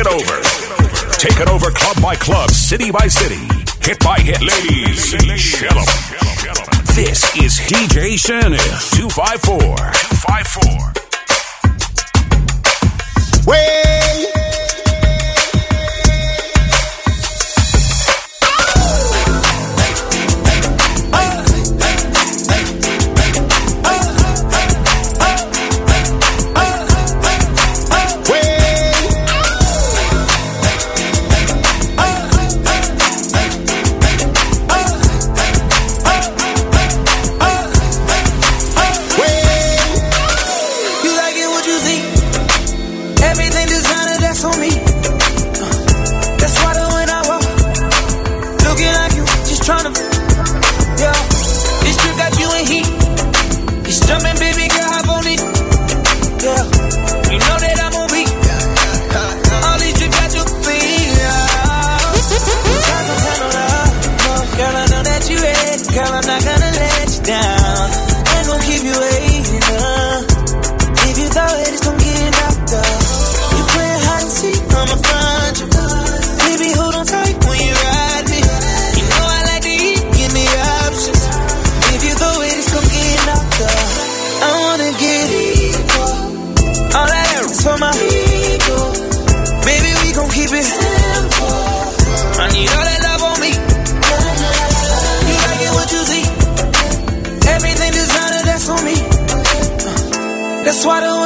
it over. Take it over club by club, city by city, hit by hit. Ladies and this is DJ Sanif 254. 254. Way. you girl, I'm not gonna swaddle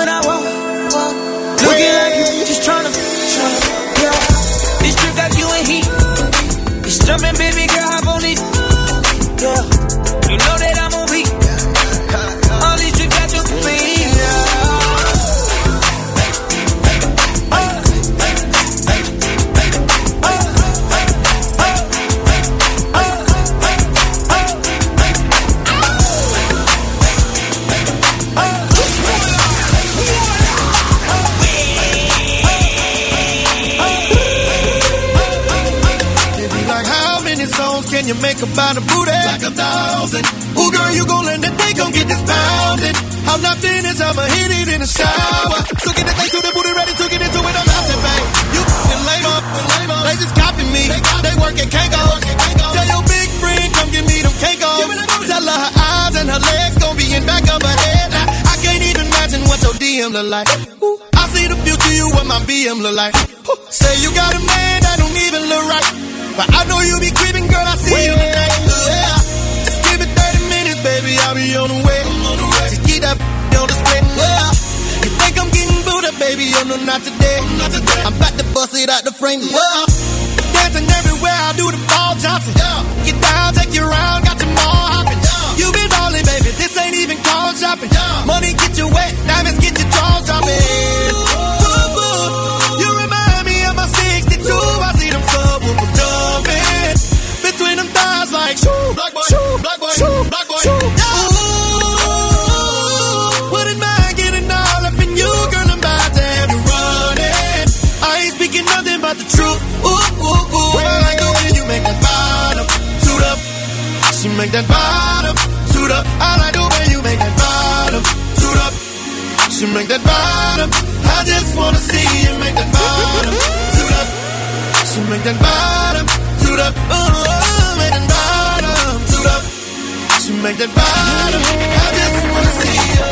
and you make about a booty. Like a thousand. Ooh, girl, you gon' learn that they gon' get this pounded. I'm locked in I'ma hit it in the shower. So get that thing to the booty, ready to get into it, I'm out to bang. You and later, they just copy me. They, copy. they working Kankos. Tell your big friend, come get me them Kankos. Tell her her eyes and her legs gon' be in back of her head. I, I can't even imagine what your DM look like. Ooh, I see the future, you what my BM look like. Ooh, say you got a man that don't even look right. But I know you be creeping, girl, I see you tonight. Yeah. Just give it 30 minutes, baby, I'll be on the way. On the. Just keep that on display. Yeah. You think I'm getting booted, baby, oh no, not today. I'm about to bust it out the frame. Yeah. Dancing everywhere, I do the ball Johnson. Yeah. Get down, take you around, got your mall hopping. Yeah. You been rolling, baby, this ain't even called shopping. Yeah. Money get you wet, diamonds that bottom suit up. I like the way you make that bottom suit up. She make that bottom. I just wanna see you make that bottom suit up. She make that bottom suit up. Oh, make that bottom suit up. She make that bottom. I just wanna see you.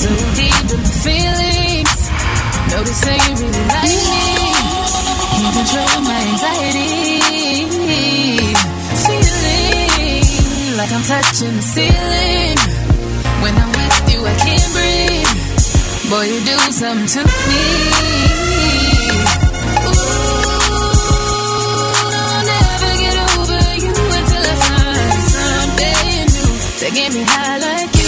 So deep in my feelings, notice how you really like me. You control my anxiety. like I'm touching the ceiling. When I'm with you, I can't breathe. Boy, you do something to me. Ooh, I'll never get over you until I find something new get me high like you.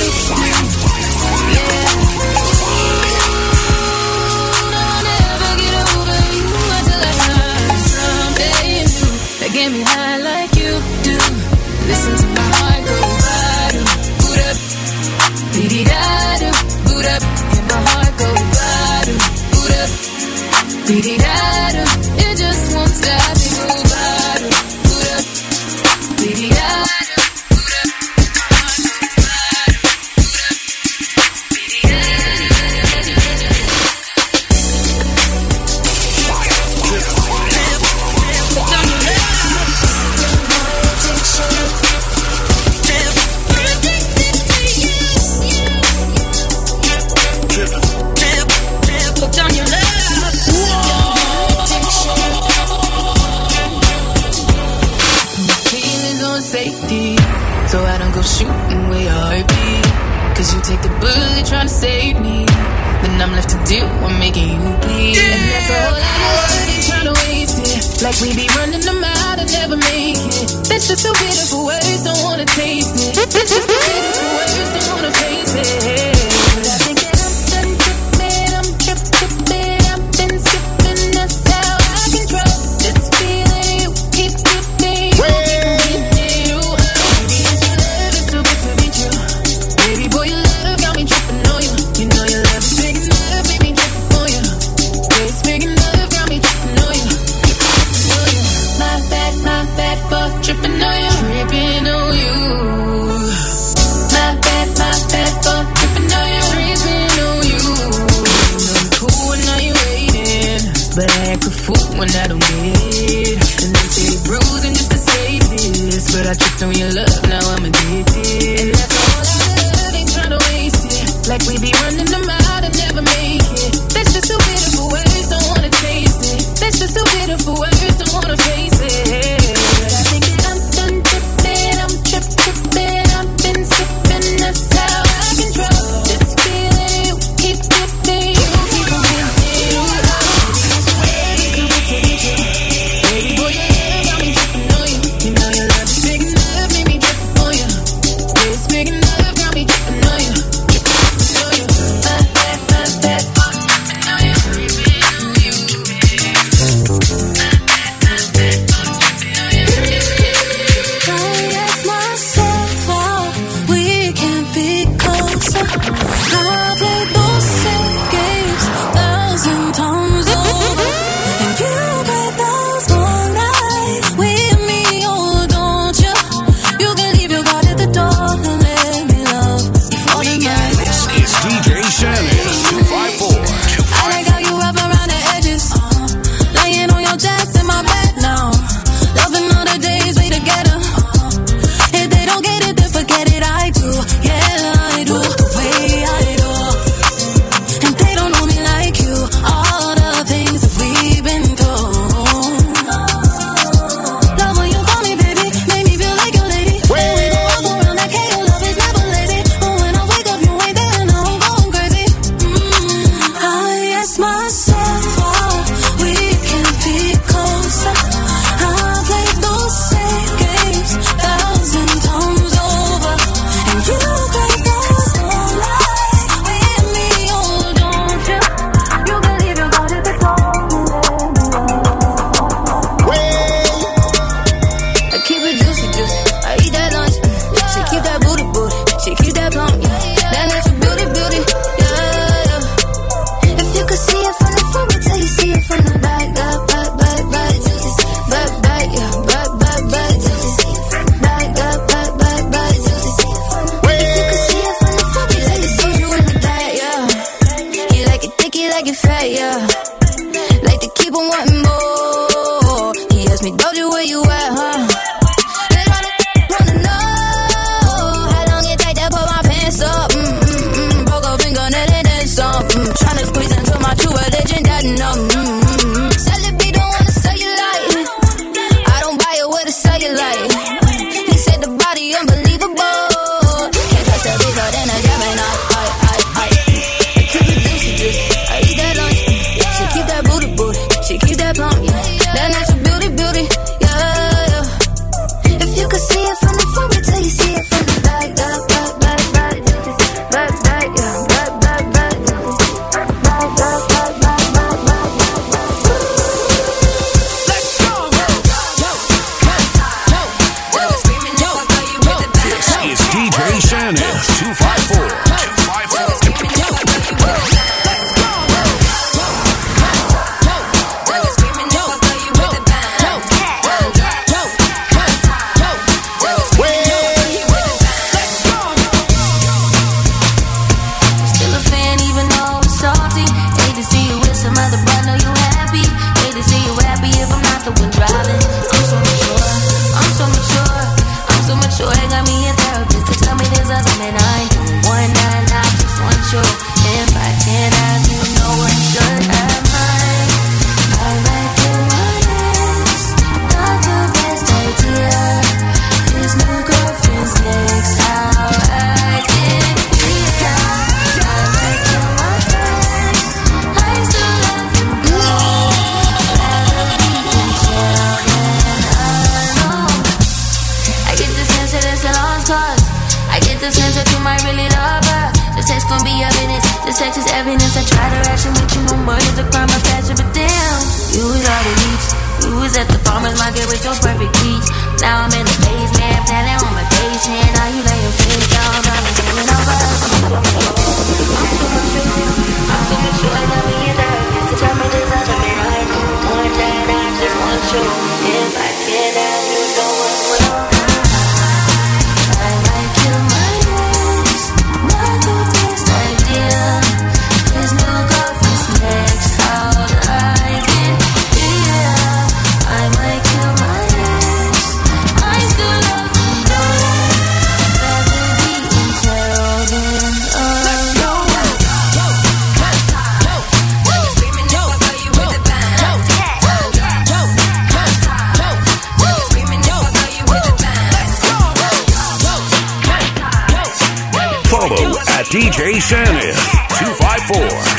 DJ Sanif 254.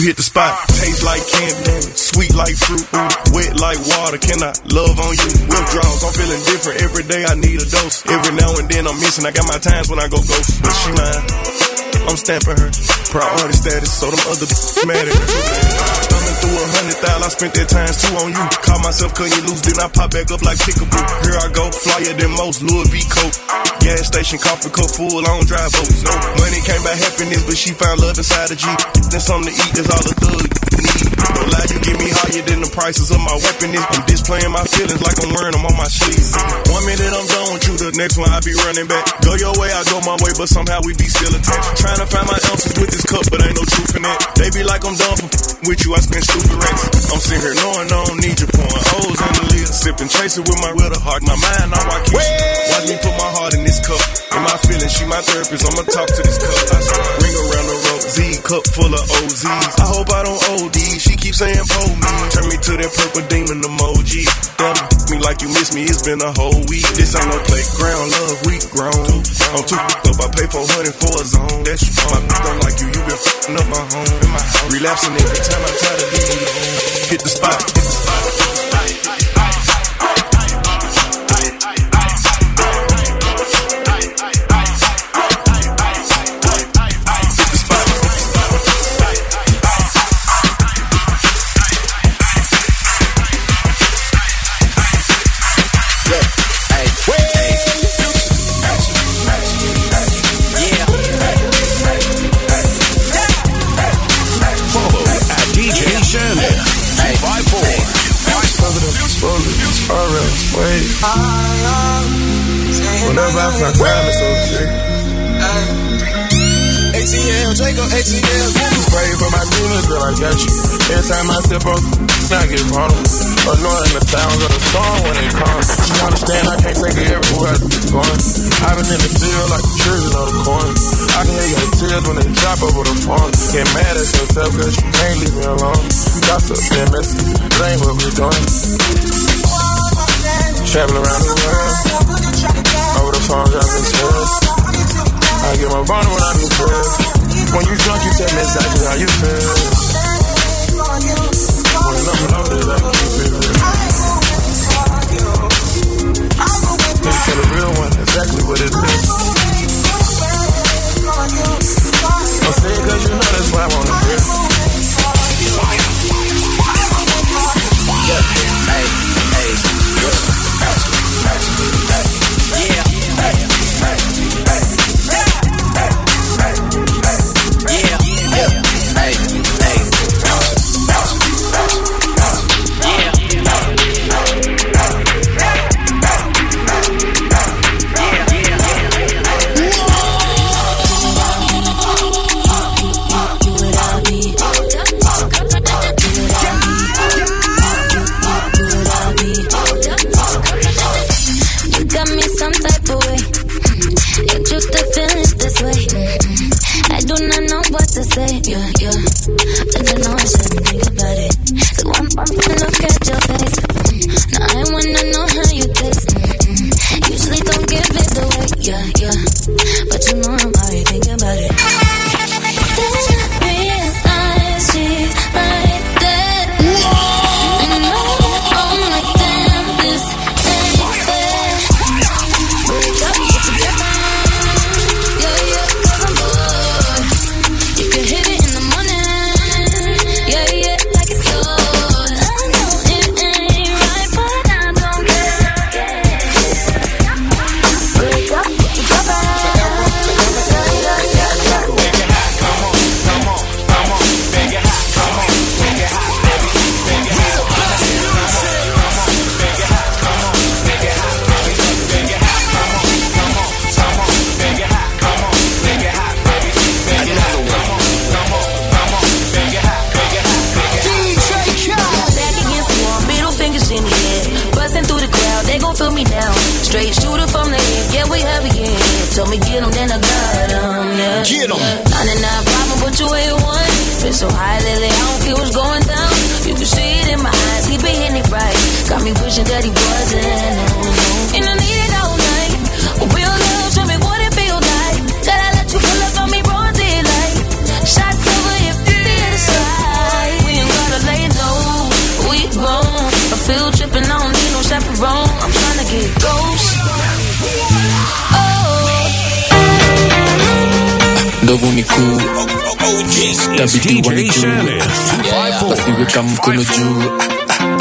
You hit the spot, taste like candy, sweet like fruit, wet like water. Can I love on you? Withdrawals, I'm feeling different every day. I need a dose. Every now and then I'm missing. I got my times when I go ghost, but she mine. I'm stamping her priority status, so them other mad at her. Thumbing through a hundred thousand, I spent that times two on you. Caught myself cutting you loose, then I pop back up like pickaboo. Here I go, flyer than most, Louis V coat. Gas station, coffee cup full, don't drive boats. No money came by happiness, but she found love inside of G. Then something to eat, that's all the thug need. Don't lie, you get me higher than the prices of my weapon is. I'm displaying my feelings like I'm wearing them on my sleeves. One minute I'm done with you, the next one I be running back. Go your way, I go my way, but somehow we be still attached. Trying to find my ounces with this cup, but ain't no truth in that. They be like I'm done with you, I spend stupid racks. I'm sitting here knowing I don't need you, pouring O's in the lid, sipping, chasing with my real heart. My mind, I'm watch Watch me put my heart in this cup. In my feelings, she my therapist, I'ma talk to this cup. I. Ring around the road, Z cup full of OZs. I hope I don't OD. She keeps saying pull me. Turn me to that purple demon emoji. Damn me like you miss me, it's been a whole week. This ain't no playground, love, we grown. I'm too fucked up, I pay 400 for a zone. That's you, my bitch don't like you, you been f***ing up my home. In. Relapsing every time I try to leave. Hit the spot, hit the spot. Whenever I find time, it's okay. ATL, Jacob, ATL. Pray for my demons, girl, I got you. Every time I step on, I get vulnerable. Annoying the sounds of the storm when it comes. You understand, I can't take it everywhere I'm going. I've been in the field like the children of the corn. I can hear your tears when they drop over the phone. Get mad at yourself cause you can't leave me alone. Gossip and messy, that ain't what we're doing. Traveling around the world. Over the dropping tears. I get my vulnerable when I be pressed. When you drunk, you tell me exactly how you feel. When I'm loaded, I keep it real. You tell the real one exactly what it is? Ndovu ni kuu This is Tabidi DJ wanijue. Sanif. basi weka mkono juu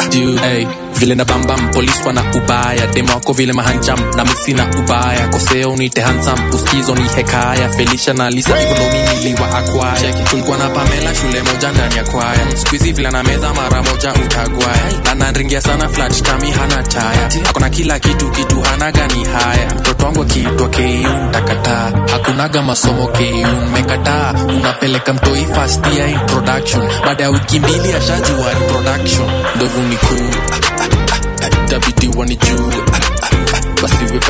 juu hey. Vile na bambam polis wana ubaya. Demo wako vile mahanjam na misi na ubaya. Koseo nite hansam uskizo ni hekaya. Felisha na lisa ivolo akwaya tulikuwa na pamela shule moja ndani ya kwaya. Skuizi vile na meza mara moja utagwaya na nanringia sana flat tami hana taya. Akona kila kitu kitu hana gani haya. Mtoto wangu akiitwa ku ntakataa hakunaga masomo ku mmekataa unapeleka mtoi fast introduction baada ya wiki mbili ashajua reproduction. Ndovu ni kuu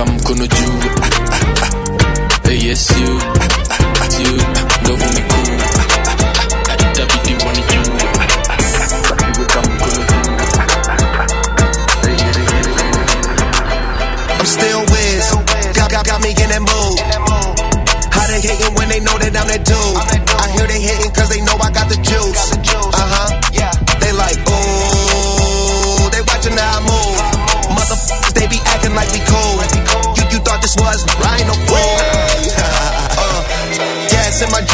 mkono juu ndovu ni kuu tabidi wani juu basi weka mkono juu I'm still whiz. Got, got, got me in that mood. How they hating when they know that I'm that dude? I hear they hating cause they know I got the juice.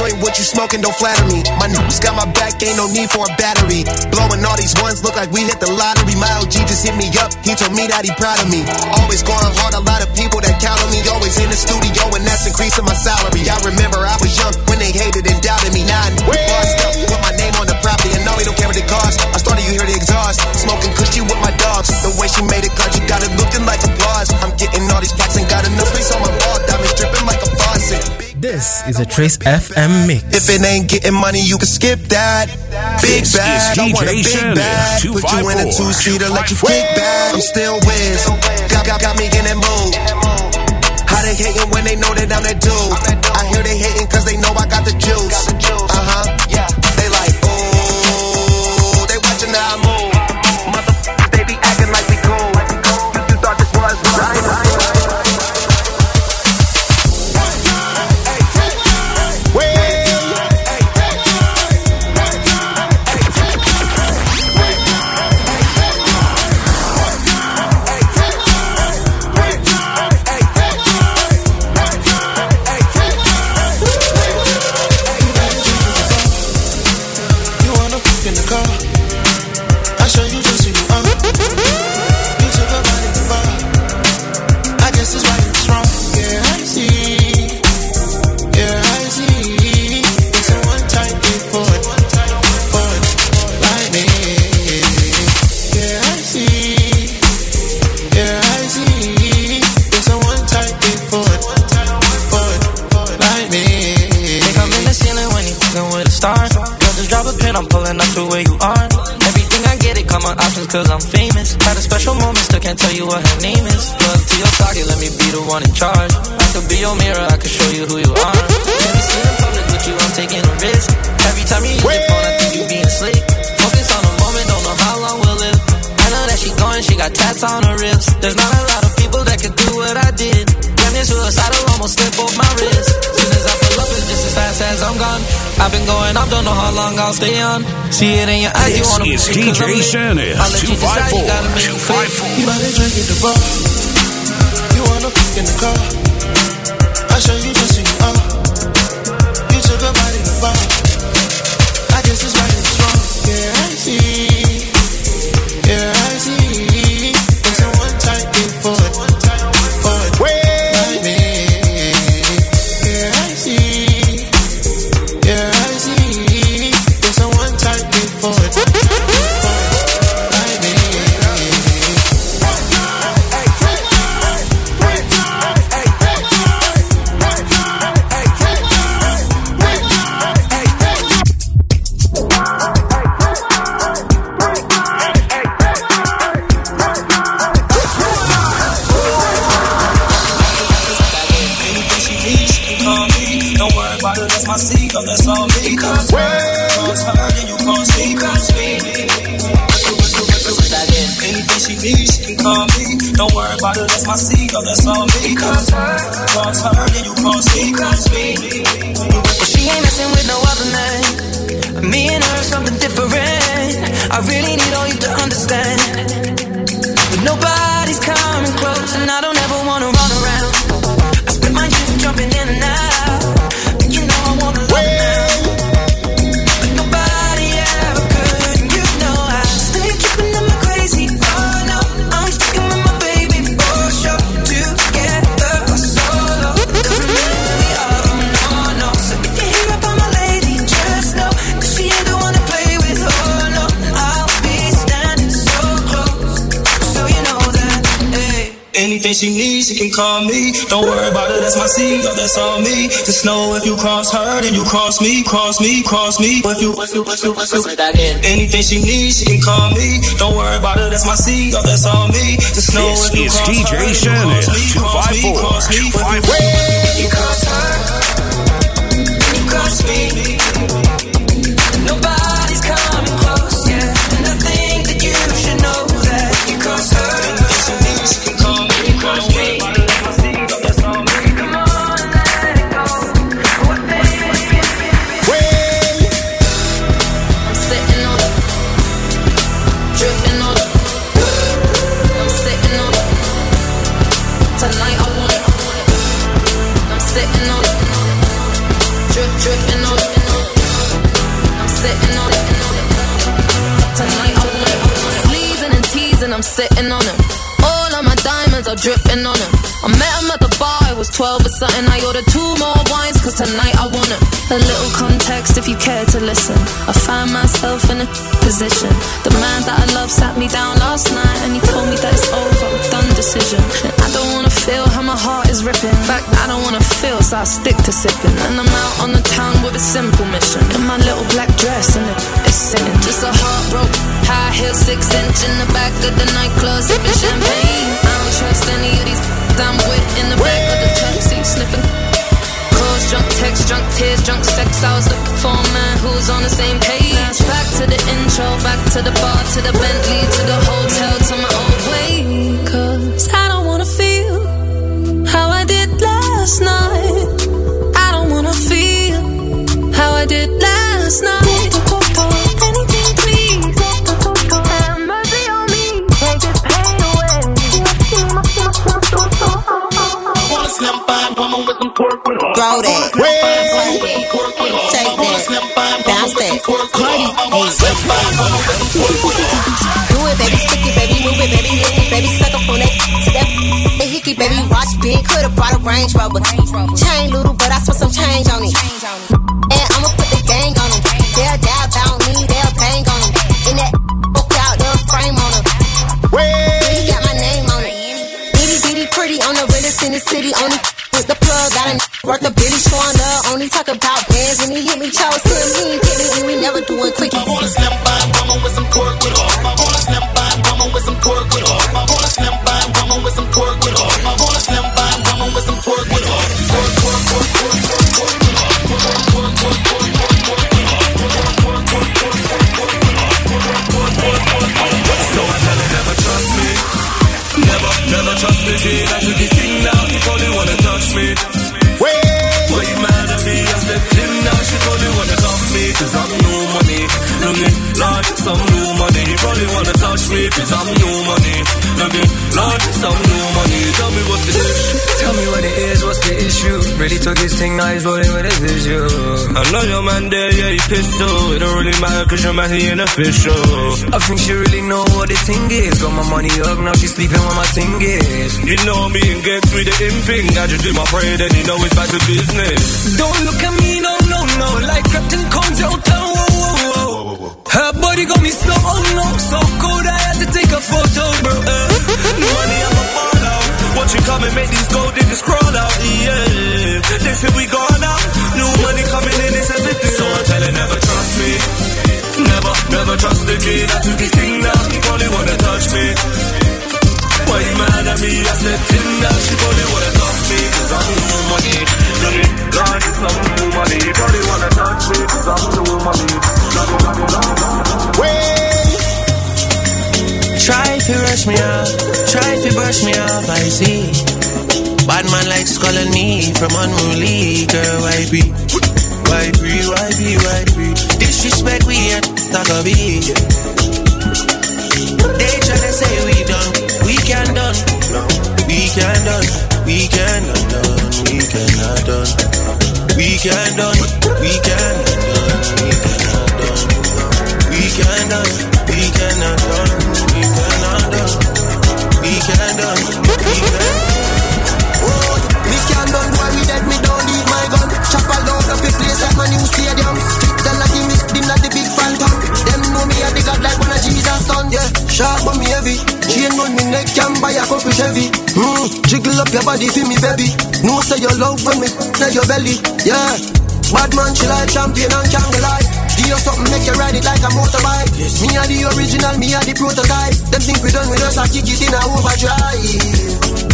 What you smoking, don't flatter me. My niggas got my back, ain't no need for a battery. Blowing all these ones, look like we hit the lottery. My OG just hit me up, he told me that he proud of me. Always going hard, a lot of people that count on me. Always in the studio, and that's increasing my salary. I remember I was young when they hated and doubted me. Now buzzed up, put my name on the property, and now we don't care what it costs. I started, you hear the exhaust, smoking cushy with my dogs. The way she made it, cause you got it This is a Trace FM mix. If it ain't getting money, you can skip that. Big This bag, I want a big Sanif, bag. Put you in a two seater, let you kick back. I'm still whiz. Got, got, got me in that mood. How they hating when they know that I'm that dude? I hear they hating cause they know I got to let me be the one in charge. I could be your mirror, I could show you who you are. Let me see in public with you, I'm taking a risk. Every time you use your phone, I think you being slick. Focus on the moment, don't know how long we'll live. I know that she going, she got tats on her ribs. There's not a lot of people that could do what I did. Damn near suicidal, almost slip off my wrist. Soon as I pull up, it's just as fast as I'm gone. I've been going up, don't know how long I'll stay on. See it in your eyes, you wanna is believe 'cause I'm DJ. Sanif, I'll let you decide, you gotta make it quick. 254. You about drink at the bar. You wanna cook in the car. I show you Don't worry about it, that's my seed, oh, that's all me. Cross her, cross her, then you cross me, cross me. But she ain't messing with no other man. Me and her, something different. I really need call me. Don't worry about it, that's my seed, that's all me. Just know if you cross her, then you cross me, cross me, cross me. If you, if you, if you, if you, that again. Anything she needs, she can call me. Don't worry about it, that's my seed, that's all me. Just know This if you is cross DJ her, you Sanif, cross me, cross me, 254, cross me. If you cross her, you cross me. Dripping on him. I met him at the bar, I was 12 or something. I ordered two more wines, cause tonight I want it. A little context if you care to listen. I find myself in a position. The man that I love sat me down last night and he told me that it's over, done decision. And I don't wanna feel how my heart is ripping. In fact, I don't wanna feel, so I stick to sipping. And I'm out on the town with a simple mission. In my little black dress and it is singing. Just a heartbroken, high heel, six inch in the back of the nightclub, sipping champagne. Trust any of these I'm with in the back of the sniffing. Calls, drunk text, drunk tears, drunk sex. I was looking for a man on the same page. Back to the intro, back to the bar, to the Bentley, to the hotel, to my old way. Cause I don't wanna feel how I did last night. I don't wanna feel how I did last night. Throw that. Take that. Bounce that. Cardi. Do it, baby. Stick it, baby. Move it, baby. Lick it, baby. Suck up on that. To that. The hickey, baby. Watch big. Could've brought a Range Rover. Chain little, but I spent some change on it. There, yeah, he pissed off. It don't really matter cause your man, he ain't official. I think she really know what the thing is. Got my money up, now she sleeping when my thing is. You know me and gets with the in thing. I just do my prayer, then you know it's back to business. Don't look at me, no, no, no. Like Captain Cones out town, whoa, whoa, whoa. Her body got me so, no, so cold. I had to take a photo, bro. Uh, out. Watch you come and make these gold diggers crawl out. Yeah, they say we gone out. New money coming in, it's everything. So I tell her never trust me. Never, never trust the kid. I took his thing now, he probably wanna touch me. Why you mad at me? I said, in now, she probably wanna touch me. Cause I'm new money. Looking like some new money. He probably wanna touch me. Cause I'm new money. Try if you rush me out. Try to brush me off, I see. Bad man like calling me from unruly girl, why be? Why be, why be, why be? Disrespect we of it. They tryna say we done, we can done. We can done, we can done, we cannot done. We can done, we can done, we cannot done. We can done, we cannot done, we cannot done. We can done, we can Oh, me can done, boy, we dead, me don't need my gun. Chop a load place like my new stadium. Stick them like like the big phantom. Them know me a the god like one of Jesus' son, yeah. Sharp but me heavy. Chain on me neck can buy a couple Chevy. Hmm, jiggle up your body for me, baby. No say your love when me na your belly, yeah. Bad man, she like champion and can't lie. Give you something, make you ride it like a motorbike. Yes. Me are the original, me are the prototype. Them think we done with us, I kick it in a overdrive.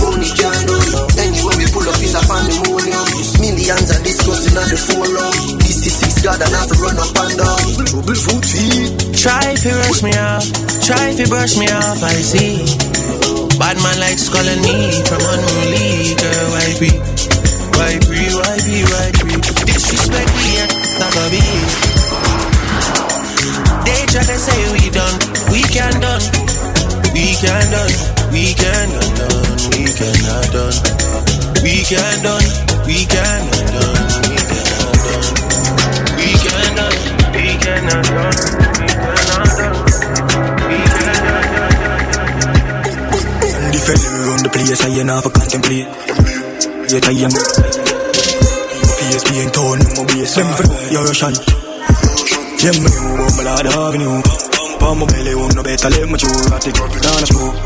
Money can't done. Anyway, we pull up is a pandemonium. Millions are discussing on the forum. This is six God and have to run up and down. Trouble foot feet. Try to rush me off, try to brush me off, I see. Bad man likes calling me from unruly girl, why be? Why be, why be, why be? Disrespect me, yeah, talk of it. Try to say we done, we can done. We can done, we can done, we cannot done. We can done, we can done, we cannot done. We can done, we cannot done, we cannot done. We cannot And the place, I ain't have a contemplate. Yet I am. PSP in town, my base. Them for your Russian. Yeah, me, I'm a lad avenue. Palm my belly, want no better, let me chew. I take down a smoke.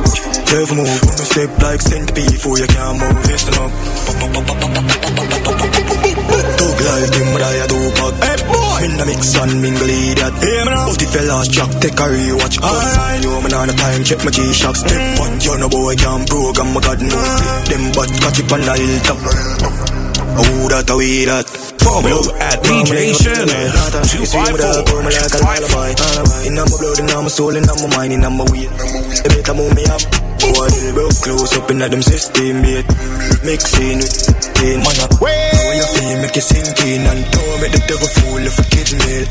Careful move, me step like centipede before you can move. Listen up. Tug life, them what I do, but hey, boy. In the mix and mingle idiot. Hey, man. But the fellas jack, take a rewatch. Alright. Yo, man, on the time, check my G-Shock. Step mm. on, you know, boy, can't program, my God, no. Them but catch it on the hilltop. Oh, way that. Follow at DJ Sanif 254 In my blood, in my soul, in my mind, in my way. They better move me up. Boy, they broke close up in them system, mate. Mixing with pain. Man, up. When you feel, make you sink in. And don't make the devil fool if a kid's meal.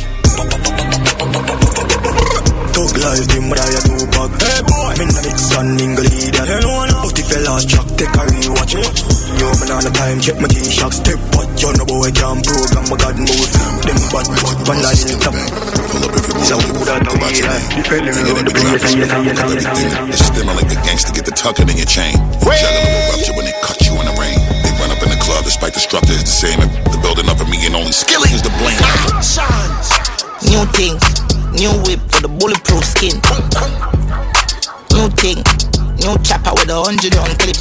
Thug life, them what I do. Hey boy, me na mix and mingle idiot. You know now. But the fellas track, take a rewatch it. Yo, man on the time, check my G-Shock step, but you know boy can't program my God move. Them bad bad one line in top. So who that to me? The fella around the place, and you know, you know, you know. It's still like a gangster get the tucking in your chain. Juggling will rupture when they cut you in the rain. They run up in the club despite the structure is the same. And the building up for me and only Skilly is to blame. New thing, new whip for the bulletproof skin. New thing, new chopper with a hundred on clip.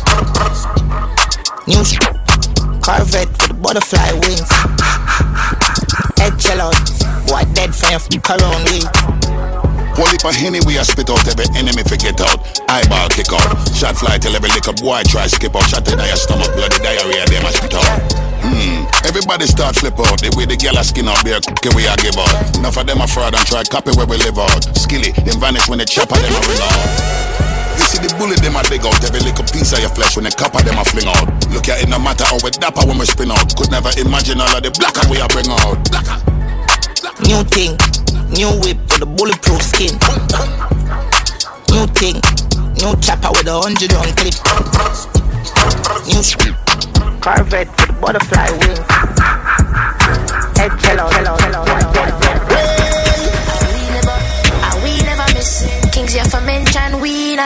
New sh- Corvette with butterfly wings. Head out, boy dead for your f- around me. Heap of Henny we a spit out every enemy forget out. Eyeball kick out. Shot fly till every up boy try skip out. Shot in your stomach, bloody diarrhea, them a spit out. Hmm, everybody start flip out. The way the girl a skin out bare cookie we a give out. Enough of them a fraud and try copy where we live out. Skilly, them vanish when they chopper them a ring out. You see the bullet them a dig out Every little piece of your flesh when the copper them a fling out Look at it no matter how we dapper when we spin out Could never imagine all of the blacker we a bring out Blacker New thing, new whip with the bulletproof skin. New thing, new chopper with a hundred on clip. New sh- Corvette with butterfly wings. Head cello, cello, cello,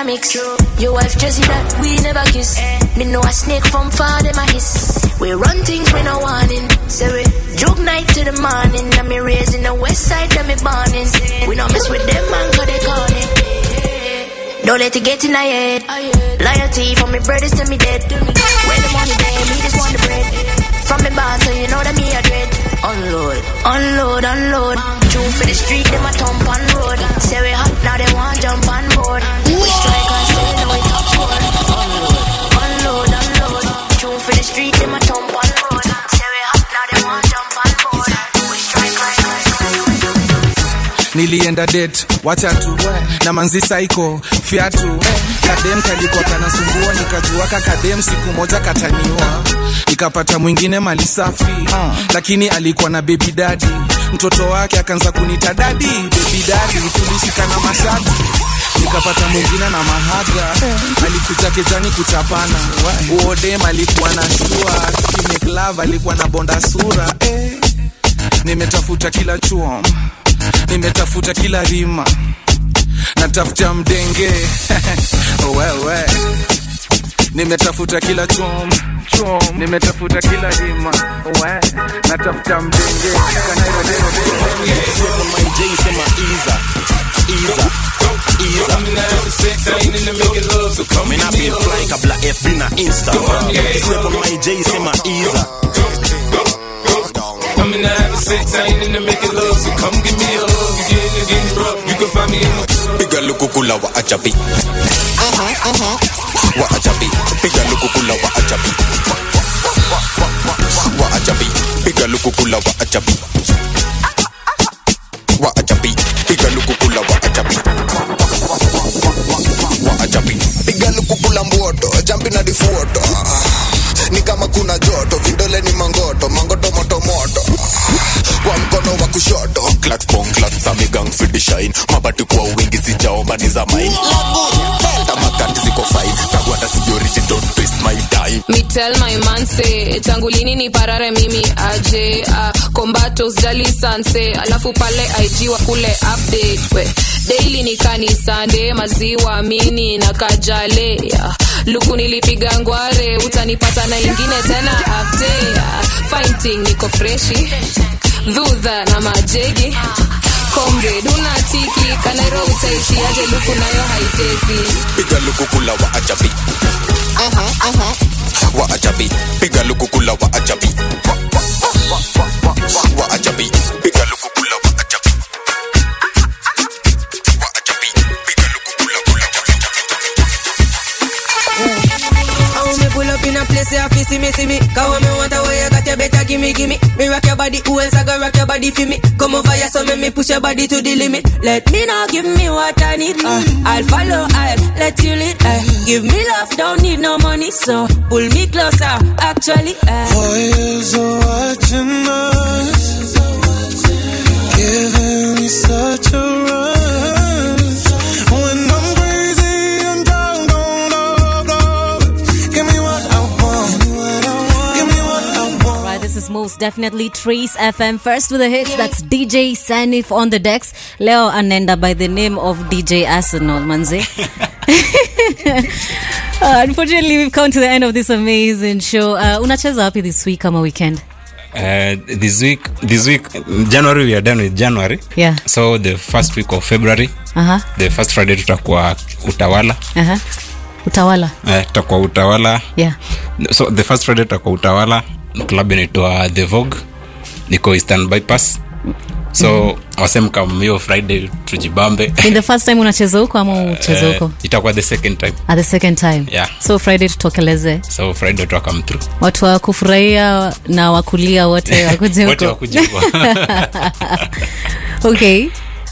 we na mix. Your wife Jessie that we never kiss. Me know a snake from far, them a hiss. We run things we no warning. Say joke night to the morning. And me raising the west side, them me borning. We no mess with them, man, cause they calling. Don't let it get in our head. Loyalty from me brothers to me dead. When the money there, me just want the bread. From me boss, so you know that me a dread. Unload, unload, unload. True for the street, them a thump on road. Say we hot, now they want jump on board. We strike and say, know we top score. Unload, unload, unload. True for the street, them a thump on road. Say we hot, now they want jump on board. We strike like Need nilienda date wacha tu na manzi saiko fiatu kadem kalikuwa kanasumbua nikajua kakadem siku moja kataniua nikapata mwingine mali safi lakini alikuwa na baby dadi mtoto wake akaanza kunita dadi baby dadi tulishikana mashati nikapata mwingine na mahaga alikuta kejani kutapana uodem alikuwa na shua kimeklav alikuwa na bonda sura eh. nimetafuta kila chuom nimetafuta kila rima natafuta mdenge wewe nimetafuta kila chom chom nimetafuta kila hima we natafuta mdenge Mina been flying kabla FB na Insta Step on my J sema Iza I'm in the having sex, I ain't in the making love, so come give me a hug. You getting it, getting rough. You can find me in the Piga lukukula wa ajabi Wa ajabi Piga lukukula wa ajabi Wa ajabi Piga lukukula wa ajabi Wa ajabi za mine tell my man say tangu lini ni parare mimi aje? Uh, kombato sijali sanse. Alafu pale IG wa kule update we. Daily ni kanisande maziwa mini na kajale. Uh, luku nilipiga ngware utanipata na ingine tena after. Uh, fighting niko freshi. Dhudha na majegi comrade unatiki kanairo utaishiaje luku nayo haitezi Piga lukukula wa ajabi Wa ajabi Piga lukukula wa ajabi Wa place where I feel see me, see me. Cause when me want a way, you got your better give me, give me. Rock your body, who else I go rock your body for me? Come over here, so make me push your body to the limit. Let me know, give me what I need. Uh, I'll follow, I'll let you lead. Uh, give me love, don't need no money, so pull me closer. Actually, uh. Boys are watching us, giving me such a rush. Most definitely Trace FM. First with the hits, that's DJ Sanif on the decks. Leo Anenda by the name of DJ Arsenal, manze. uh, unfortunately, we've come to the end of this amazing show. Uh, unacheza wapi this week ama weekend? Uh, this week, this week, January we are done with January. Yeah. So the first week of February, Aha, the first Friday tutakuwa Utawala. aha. Utawala. Uh, tutakuwa Utawala. Yeah. So the first Friday tutakuwa Utawala. Club inaitwa The Vogue. Niko Eastern Bypass. So wasem kama hiyo Friday tujibambe. Ni the first time unacheza huko ama ucheze huko uh, itakuwa the second time. At the second time. Yeah. So Friday tutokeleze. So Friday tutakam through. Watu wa kufurahia na wakulia wote wakuje huko. okay.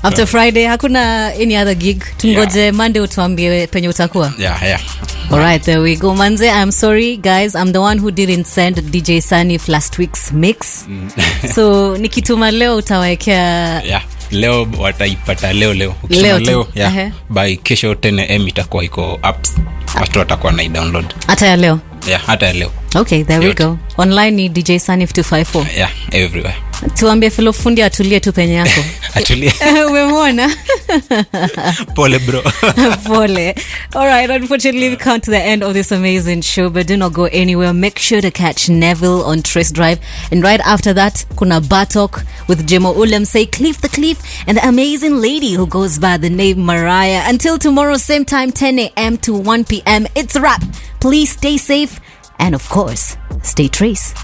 After Friday hakuna any other gig. Tungoje Monday utuambie penye utakuwa. Yeah, yeah. All right, there we go. Manze, I'm sorry, guys. I'm the one who didn't send DJ Sanif last week's mix. so nikituma leo utawaekea yeah. leo wataipata leo leo Ukisema Leo leo yeah. Ehe. by kesho 10 am itakuwa iko apps watu watakuwa na download hata ya leo. Yeah, hata ya leo Okay, there we go. Online ni DJ Sanif 254. yeah, everywhere Tuambie filo fundi atulie tu penye yako. Umemwona? pole bro Pole. All right, unfortunately, we come to the end of this amazing show, but do not go anywhere. Make sure to catch Neville on Trace Drive. And right after that, kuna Batok with Jemo Ulem, say Cliff the Cliff, and the amazing lady who goes by the name Mariah. Until tomorrow, same time, 10 a.m. to 1 p.m. It's wrap. Please stay safe and, of course, stay Trace.